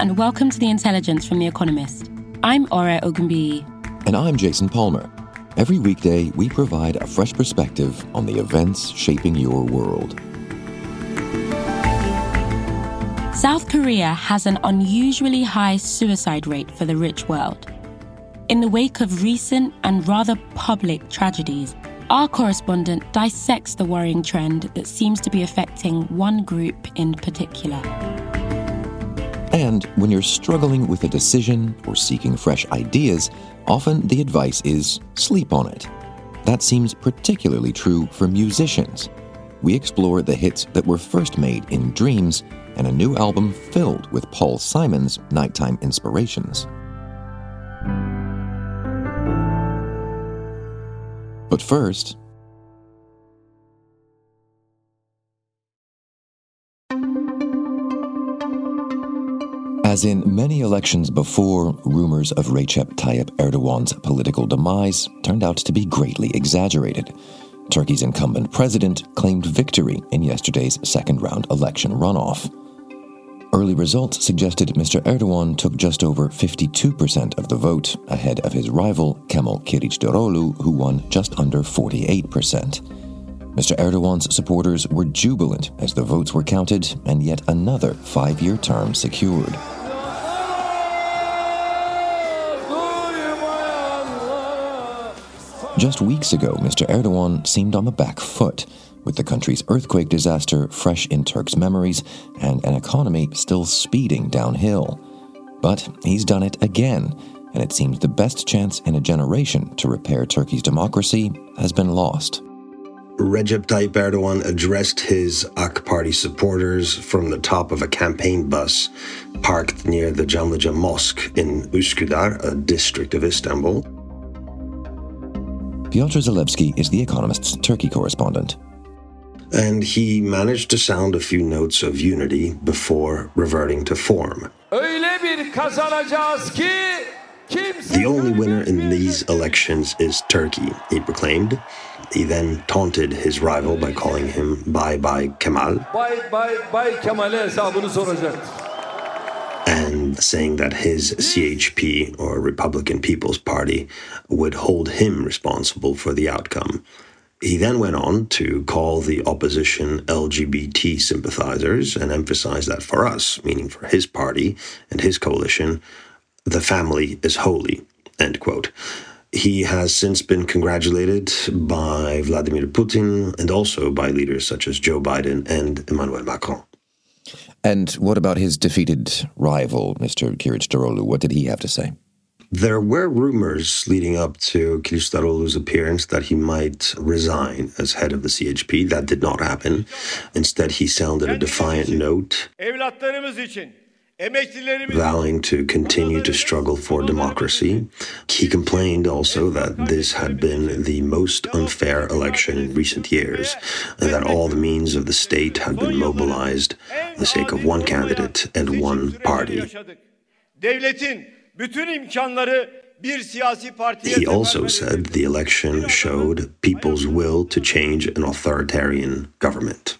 And welcome to The Intelligence from The Economist. I'm Ora Ogunbiyi. And I'm Jason Palmer. Every weekday, we provide a fresh perspective on the events shaping your world. South Korea has an unusually high suicide rate for the rich world. In the wake of recent and rather public tragedies, our correspondent dissects the worrying trend that seems to be affecting one group in particular. And when you're struggling with a decision or seeking fresh ideas, often the advice is sleep on it. That seems particularly true for musicians. We explore the hits that were first made in dreams and a new album filled with Paul Simon's nighttime inspirations. But first, As in many elections before, rumors of Recep Tayyip Erdogan's political demise turned out to be greatly exaggerated. Turkey's incumbent president claimed victory in yesterday's second round election runoff. Early results suggested Mr. Erdogan took just over 52% of the vote, ahead of his rival Kemal Kılıçdaroğlu, who won just under 48%. Mr. Erdogan's supporters were jubilant as the votes were counted and yet another five year term secured. Just weeks ago, Mr. Erdogan seemed on the back foot, with the country's earthquake disaster fresh in Turks' memories and an economy still speeding downhill. But he's done it again, and it seems the best chance in a generation to repair Turkey's democracy has been lost. Recep Tayyip Erdogan addressed his AK Party supporters from the top of a campaign bus parked near the Çamlıca Mosque in Üsküdar, a district of Istanbul. Piotr Zalewski is The Economist's Turkey correspondent. And he managed to sound a few notes of unity before reverting to form. The only winner in these elections is Turkey, he proclaimed. He then taunted his rival by calling him Bye Bye Kemal. Bay Bay Bay Kemal'e hesabını soracaktır. Saying that his CHP or Republican People's Party would hold him responsible for the outcome. He then went on to call the opposition LGBT sympathizers and emphasize that for us, meaning for his party and his coalition, the family is holy. End quote. He has since been congratulated by Vladimir Putin and also by leaders such as Joe Biden and Emmanuel Macron. And what about his defeated rival, Mr. Kılıçdaroğlu? What did he have to say? There were rumors leading up to Kılıçdaroğlu's appearance that he might resign as head of the CHP. That did not happen. Instead, he sounded a defiant note, vowing to continue to struggle for democracy. He complained also that this had been the most unfair election in recent years, and that all the means of the state had been mobilized for the sake of one candidate and one party. yaşadık. Devletin bütün imkanları bir siyasi partiye He also said the election showed people's will to change an authoritarian government.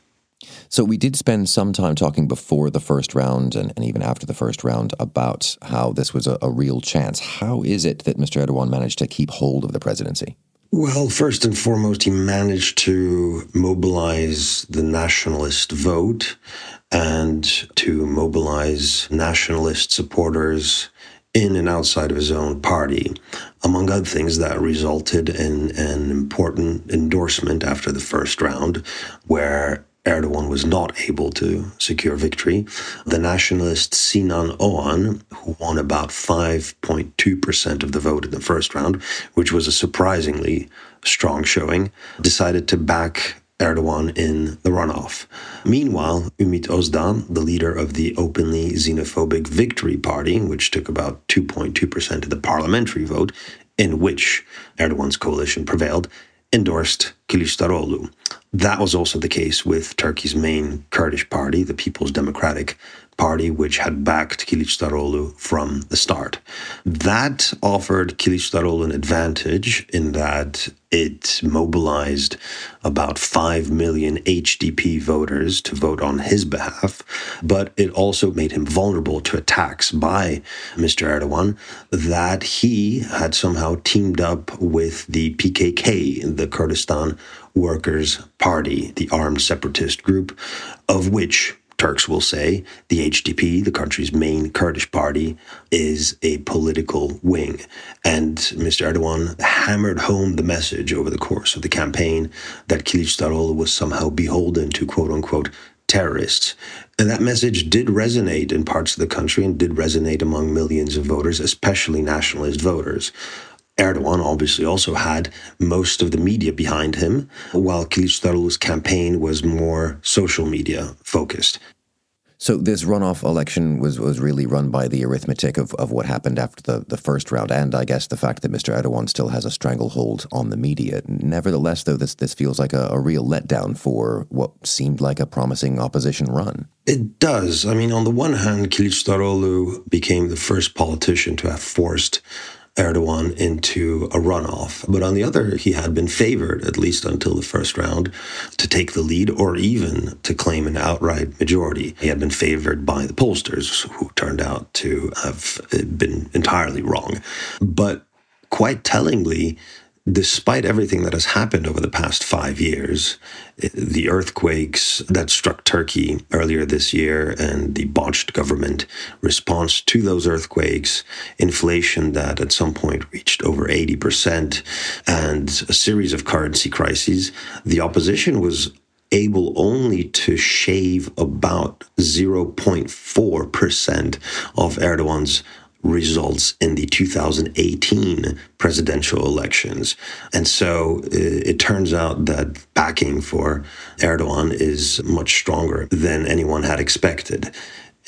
So we did spend some time talking before the first round and, and even after the first round about how this was a, a real chance. How is it that Mr. Erdogan managed to keep hold of the presidency? Well, first and foremost, he managed to mobilize the nationalist vote and to mobilize nationalist supporters in and outside of his own party. Among other things, that resulted in an important endorsement after the first round, where Erdogan was not able to secure victory. The nationalist Sinan Oğan, who won about 5.2% of the vote in the first round, which was a surprisingly strong showing, decided to back Erdogan in the runoff. Meanwhile, Ümit Özdağ, the leader of the openly xenophobic Victory Party, which took about 2.2% of the parliamentary vote, in which Erdogan's coalition prevailed, endorsed Kılıçdaroğlu. That was also the case with Turkey's main Kurdish party, the People's Democratic Party, which had backed Kılıçdaroğlu from the start. That offered Kılıçdaroğlu an advantage in that it mobilized about 5 million HDP voters to vote on his behalf, but it also made him vulnerable to attacks by Mr. Erdogan that he had somehow teamed up with the PKK, the Kurdistan Workers' Party, the armed separatist group, of which Turks will say the HDP, the country's main Kurdish party, is a political wing. And Mr. Erdogan hammered home the message over the course of the campaign that Kılıçdaroğlu was somehow beholden to quote unquote terrorists. And that message did resonate in parts of the country and did resonate among millions of voters, especially nationalist voters. Erdogan obviously also had most of the media behind him, while Kılıçdaroğlu's campaign was more social media focused. So this runoff election was, was really run by the arithmetic of, of what happened after the, the first round, and I guess the fact that Mr. Erdogan still has a stranglehold on the media. Nevertheless, though, this this feels like a, a real letdown for what seemed like a promising opposition run. It does. I mean, on the one hand, Kılıçdaroğlu became the first politician to have forced Erdogan into a runoff. But on the other, he had been favored, at least until the first round, to take the lead or even to claim an outright majority. He had been favored by the pollsters, who turned out to have uh, been entirely wrong. But quite tellingly, despite everything that has happened over the past five years, the earthquakes that struck Turkey earlier this year and the botched government response to those earthquakes, inflation that at some point reached over 80%, and a series of currency crises, the opposition was able only to shave about 0.4% of Erdogan's results in the 2018 presidential elections. And so it, uh, it, turns out that backing for Erdogan is much stronger than anyone had expected.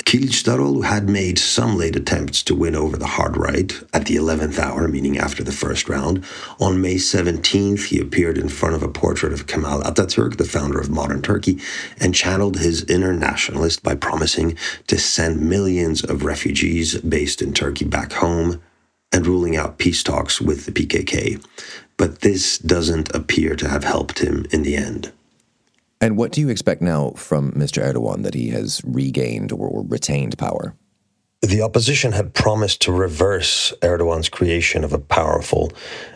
Kılıçdaroğlu had made some late attempts to win over the hard right at the 11th hour, meaning after the first round. On May 17th, he appeared in front of a portrait of Kemal Atatürk, the founder of modern Turkey, and channeled his inner nationalist by promising to send millions of refugees based in Turkey back home and ruling out peace talks with the PKK. But this doesn't appear to have helped him in the end. And what do you expect now from Mr. Erdogan that he has regained or retained power? The opposition had promised to reverse Erdogan's creation of a powerful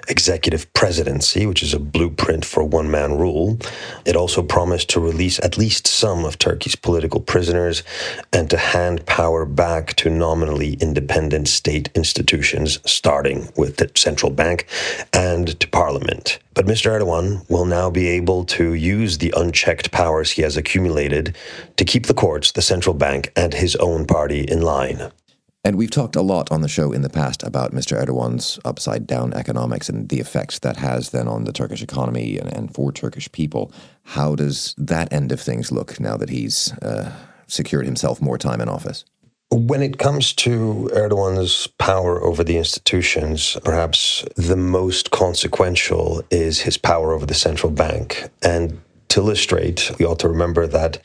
executive presidency, which is a blueprint for one man rule. It also promised to release at least some of Turkey's political prisoners and to hand power back to nominally independent state institutions, starting with the central bank and to parliament. But Mr. Erdogan will now be able to use the unchecked powers he has accumulated to keep the courts, the central bank, and his own party in line. And we've talked a lot on the show in the past about Mr. Erdogan's upside down economics and the effects that has then on the Turkish economy and, and for Turkish people. How does that end of things look now that he's uh, secured himself more time in office? When it comes to Erdogan's power over the institutions, perhaps the most consequential is his power over the central bank. And to illustrate, we ought to remember that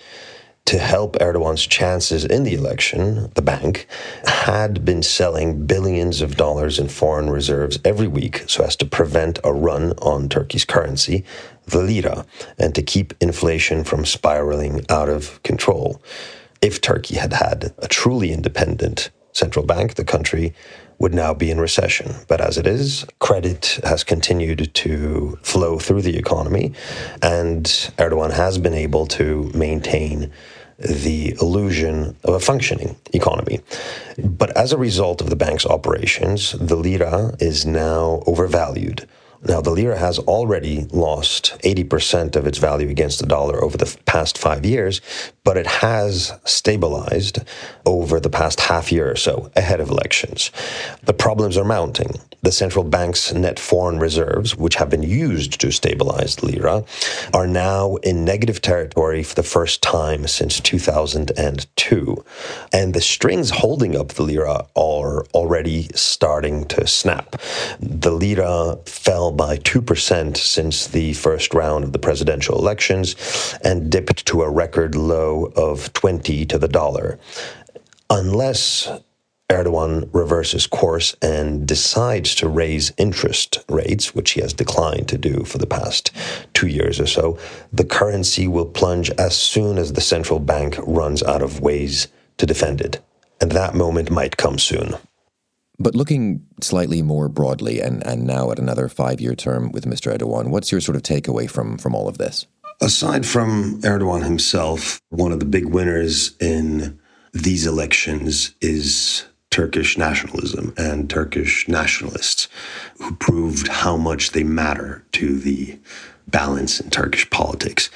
to help Erdogan's chances in the election, the bank had been selling billions of dollars in foreign reserves every week so as to prevent a run on Turkey's currency, the lira, and to keep inflation from spiraling out of control. If Turkey had had a truly independent central bank, the country would now be in recession. But as it is, credit has continued to flow through the economy, and Erdogan has been able to maintain the illusion of a functioning economy. But as a result of the bank's operations, the lira is now overvalued. Now, the lira has already lost 80% of its value against the dollar over the past five years, but it has stabilized over the past half year or so ahead of elections. The problems are mounting. The central bank's net foreign reserves, which have been used to stabilize the lira, are now in negative territory for the first time since 2002. And the strings holding up the lira are already starting to snap. The lira fell by 2% since the first round of the presidential elections and dipped to a record low of 20 to the dollar. Unless Erdogan reverses course and decides to raise interest rates, which he has declined to do for the past two years or so, the currency will plunge as soon as the central bank runs out of ways to defend it. And that moment might come soon. But looking slightly more broadly and, and now at another five year term with Mr. Erdogan, what's your sort of takeaway from, from all of this? Aside from Erdogan himself, one of the big winners in these elections is Turkish nationalism and Turkish nationalists who proved how much they matter to the balance in Turkish politics.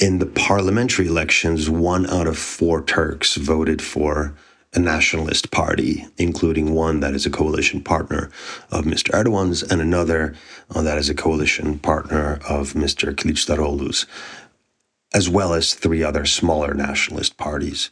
In the parliamentary elections, one out of four Turks voted for a nationalist party, including one that is a coalition partner of Mr. Erdogan's and another uh, that is a coalition partner of Mr. Kılıçdaroğlu's, as well as three other smaller nationalist parties.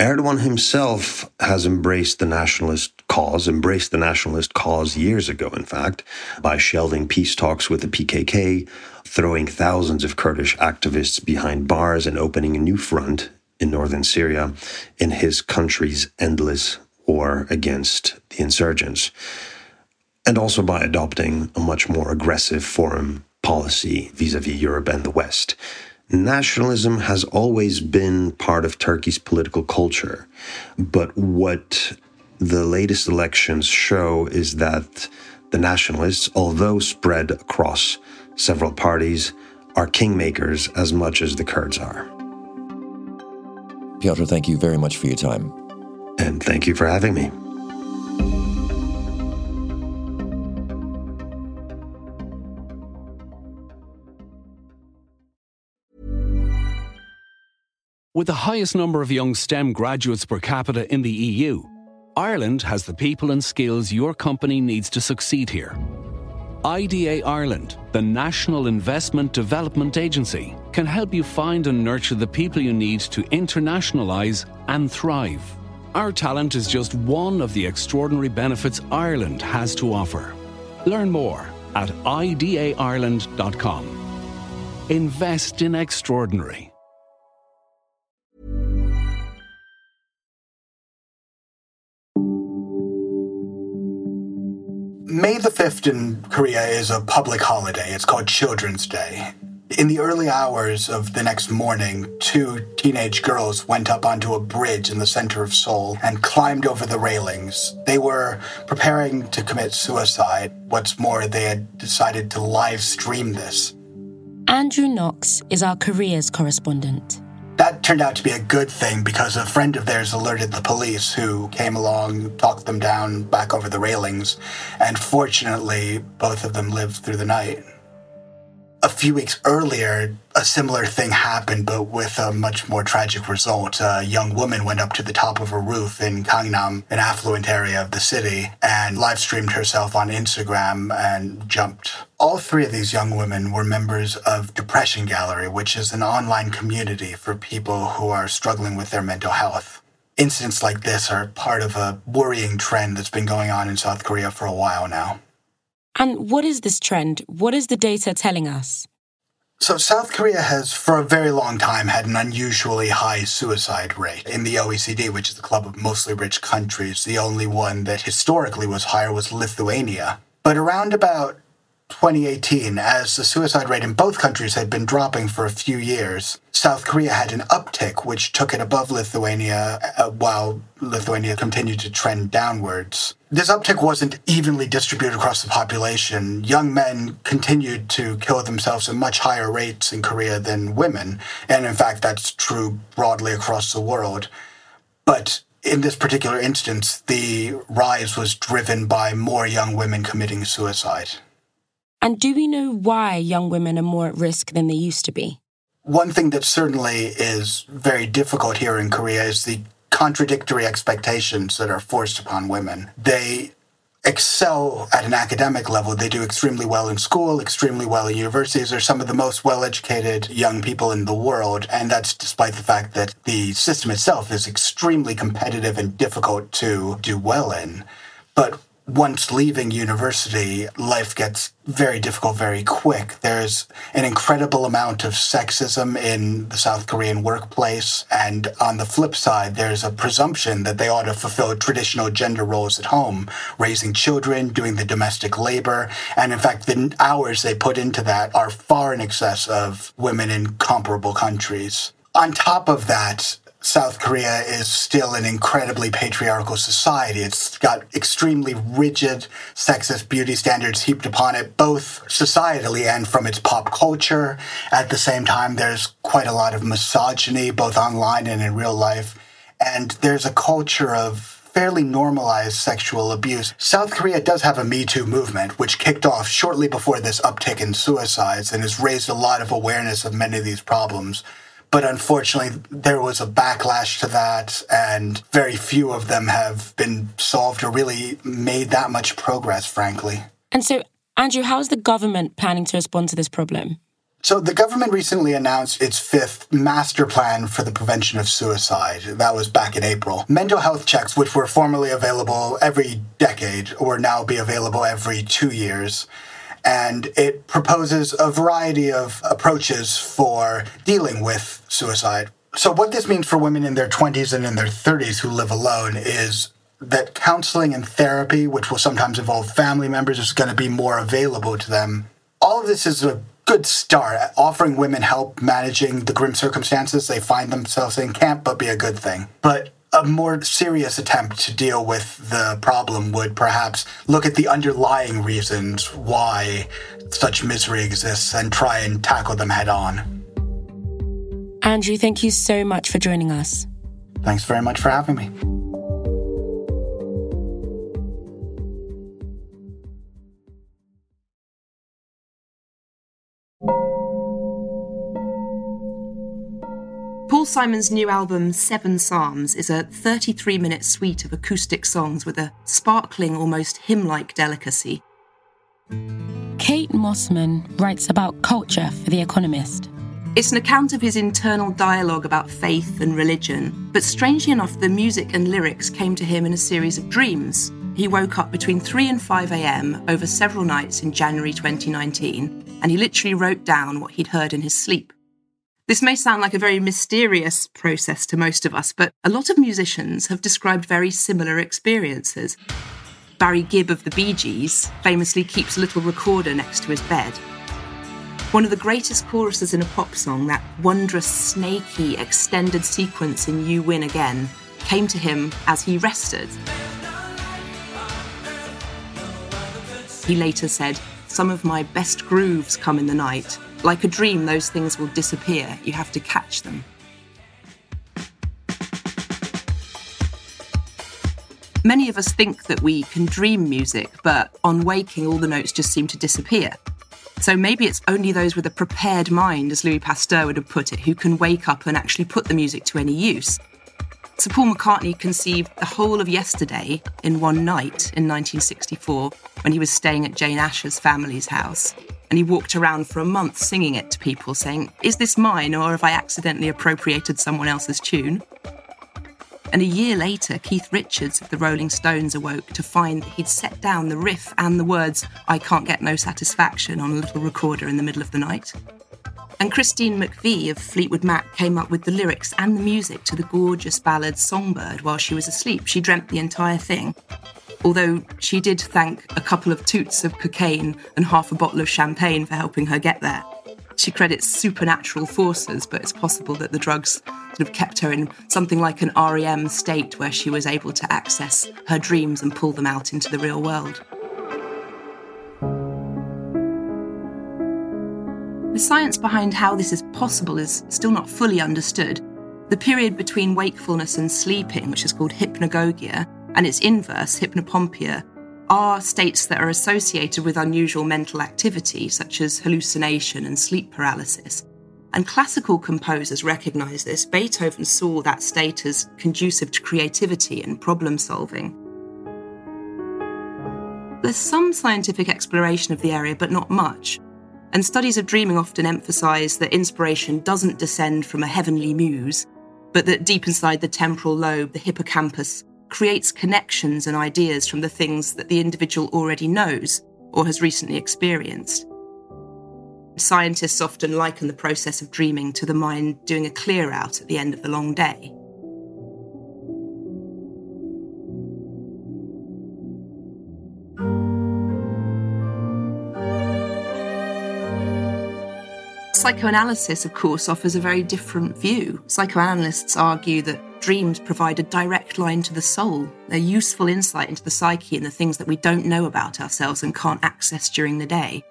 Erdogan himself has embraced the nationalist cause, embraced the nationalist cause years ago, in fact, by shelving peace talks with the PKK, throwing thousands of Kurdish activists behind bars, and opening a new front in northern Syria in his country's endless war against the insurgents. And also by adopting a much more aggressive foreign policy vis a vis Europe and the West nationalism has always been part of Turkey's political culture. But what the latest elections show is that the nationalists, although spread across several parties, are kingmakers as much as the Kurds are. Piotr, thank you very much for your time. And thank you for having me. With the highest number of young STEM graduates per capita in the EU, Ireland has the people and skills your company needs to succeed here. IDA Ireland, the National Investment Development Agency, can help you find and nurture the people you need to internationalise and thrive. Our talent is just one of the extraordinary benefits Ireland has to offer. Learn more at idaireland.com. Invest in extraordinary. May the 5th in Korea is a public holiday. It's called Children's Day. In the early hours of the next morning, two teenage girls went up onto a bridge in the center of Seoul and climbed over the railings. They were preparing to commit suicide. What's more, they had decided to live stream this. Andrew Knox is our Korea's correspondent that turned out to be a good thing because a friend of theirs alerted the police who came along, talked them down back over the railings, and fortunately, both of them lived through the night. A few weeks earlier, a similar thing happened, but with a much more tragic result. A young woman went up to the top of a roof in Gangnam, an affluent area of the city, and live streamed herself on Instagram and jumped. All three of these young women were members of Depression Gallery, which is an online community for people who are struggling with their mental health. Incidents like this are part of a worrying trend that's been going on in South Korea for a while now. And what is this trend? What is the data telling us? So, South Korea has, for a very long time, had an unusually high suicide rate. In the OECD, which is the club of mostly rich countries, the only one that historically was higher was Lithuania. But around about 2018, as the suicide rate in both countries had been dropping for a few years, South Korea had an uptick which took it above Lithuania uh, while Lithuania continued to trend downwards. This uptick wasn't evenly distributed across the population. Young men continued to kill themselves at much higher rates in Korea than women, and in fact, that's true broadly across the world. But in this particular instance, the rise was driven by more young women committing suicide. And do we know why young women are more at risk than they used to be? One thing that certainly is very difficult here in Korea is the contradictory expectations that are forced upon women. They excel at an academic level. They do extremely well in school, extremely well in universities. They're some of the most well educated young people in the world. And that's despite the fact that the system itself is extremely competitive and difficult to do well in. But once leaving university, life gets very difficult very quick. There's an incredible amount of sexism in the South Korean workplace. And on the flip side, there's a presumption that they ought to fulfill traditional gender roles at home, raising children, doing the domestic labor. And in fact, the hours they put into that are far in excess of women in comparable countries. On top of that, South Korea is still an incredibly patriarchal society. It's got extremely rigid sexist beauty standards heaped upon it, both societally and from its pop culture. At the same time, there's quite a lot of misogyny, both online and in real life. And there's a culture of fairly normalized sexual abuse. South Korea does have a Me Too movement, which kicked off shortly before this uptick in suicides and has raised a lot of awareness of many of these problems. But unfortunately, there was a backlash to that, and very few of them have been solved or really made that much progress, frankly. And so, Andrew, how is the government planning to respond to this problem? So, the government recently announced its fifth master plan for the prevention of suicide. That was back in April. Mental health checks, which were formerly available every decade, will now be available every two years and it proposes a variety of approaches for dealing with suicide. So, what this means for women in their 20s and in their 30s who live alone is that counseling and therapy, which will sometimes involve family members, is going to be more available to them. All of this is a good start. Offering women help managing the grim circumstances they find themselves in can't but be a good thing. But a more serious attempt to deal with the problem would perhaps look at the underlying reasons why such misery exists and try and tackle them head on. Andrew, thank you so much for joining us. Thanks very much for having me. Paul Simon's new album, Seven Psalms, is a 33 minute suite of acoustic songs with a sparkling, almost hymn like delicacy. Kate Mossman writes about culture for The Economist. It's an account of his internal dialogue about faith and religion, but strangely enough, the music and lyrics came to him in a series of dreams. He woke up between 3 and 5 am over several nights in January 2019, and he literally wrote down what he'd heard in his sleep. This may sound like a very mysterious process to most of us, but a lot of musicians have described very similar experiences. Barry Gibb of the Bee Gees famously keeps a little recorder next to his bed. One of the greatest choruses in a pop song, that wondrous, snaky, extended sequence in You Win Again, came to him as he rested. He later said, Some of my best grooves come in the night, like a dream, those things will disappear. You have to catch them. Many of us think that we can dream music, but on waking, all the notes just seem to disappear. So maybe it's only those with a prepared mind, as Louis Pasteur would have put it, who can wake up and actually put the music to any use. Sir Paul McCartney conceived the whole of yesterday in one night in 1964 when he was staying at Jane Asher's family's house and he walked around for a month singing it to people, saying, Is this mine, or have I accidentally appropriated someone else's tune? And a year later, Keith Richards of the Rolling Stones awoke to find that he'd set down the riff and the words, I can't get no satisfaction, on a little recorder in the middle of the night. And Christine McVie of Fleetwood Mac came up with the lyrics and the music to the gorgeous ballad Songbird while she was asleep. She dreamt the entire thing although she did thank a couple of toots of cocaine and half a bottle of champagne for helping her get there. She credits supernatural forces, but it's possible that the drugs sort of kept her in something like an REM state where she was able to access her dreams and pull them out into the real world. The science behind how this is possible is still not fully understood. The period between wakefulness and sleeping, which is called hypnagogia, and its inverse, hypnopompia, are states that are associated with unusual mental activity, such as hallucination and sleep paralysis. And classical composers recognise this. Beethoven saw that state as conducive to creativity and problem solving. There's some scientific exploration of the area, but not much. And studies of dreaming often emphasise that inspiration doesn't descend from a heavenly muse, but that deep inside the temporal lobe, the hippocampus, creates connections and ideas from the things that the individual already knows or has recently experienced. Scientists often liken the process of dreaming to the mind doing a clear out at the end of the long day. Psychoanalysis, of course, offers a very different view. Psychoanalysts argue that dreams provide a direct line to the soul, a useful insight into the psyche and the things that we don't know about ourselves and can't access during the day.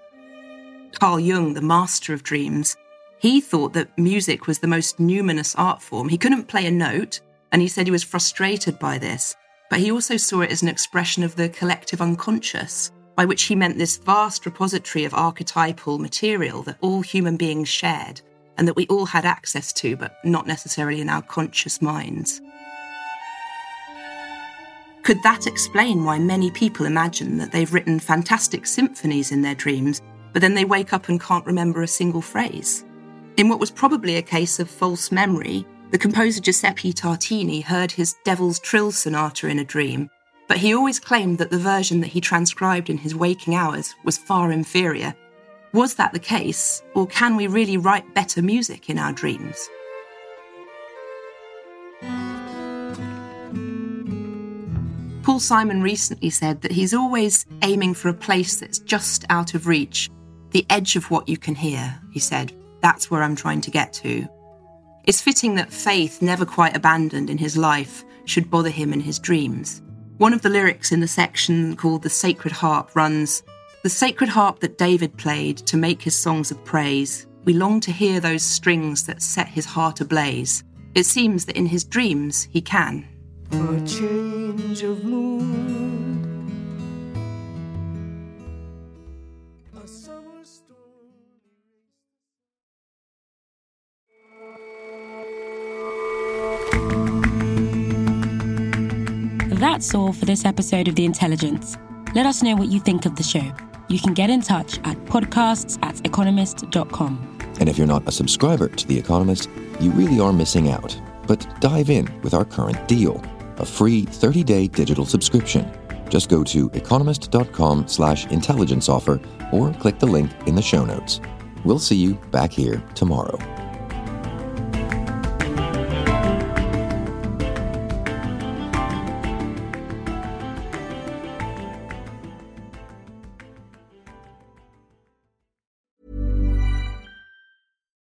Carl Jung, the master of dreams, he thought that music was the most numinous art form. He couldn't play a note, and he said he was frustrated by this, but he also saw it as an expression of the collective unconscious by which he meant this vast repository of archetypal material that all human beings shared and that we all had access to, but not necessarily in our conscious minds. Could that explain why many people imagine that they've written fantastic symphonies in their dreams, but then they wake up and can't remember a single phrase? In what was probably a case of false memory, the composer Giuseppe Tartini heard his Devil's Trill Sonata in a dream but he always claimed that the version that he transcribed in his waking hours was far inferior. Was that the case, or can we really write better music in our dreams? Paul Simon recently said that he's always aiming for a place that's just out of reach, the edge of what you can hear, he said. That's where I'm trying to get to. It's fitting that faith, never quite abandoned in his life, should bother him in his dreams. One of the lyrics in the section called The Sacred Harp runs The sacred harp that David played to make his songs of praise. We long to hear those strings that set his heart ablaze. It seems that in his dreams he can. A change of mood That's all for this episode of The Intelligence. Let us know what you think of the show. You can get in touch at podcasts at economist.com. And if you're not a subscriber to The Economist, you really are missing out. But dive in with our current deal, a free 30-day digital subscription. Just go to economist.com slash intelligence offer or click the link in the show notes. We'll see you back here tomorrow.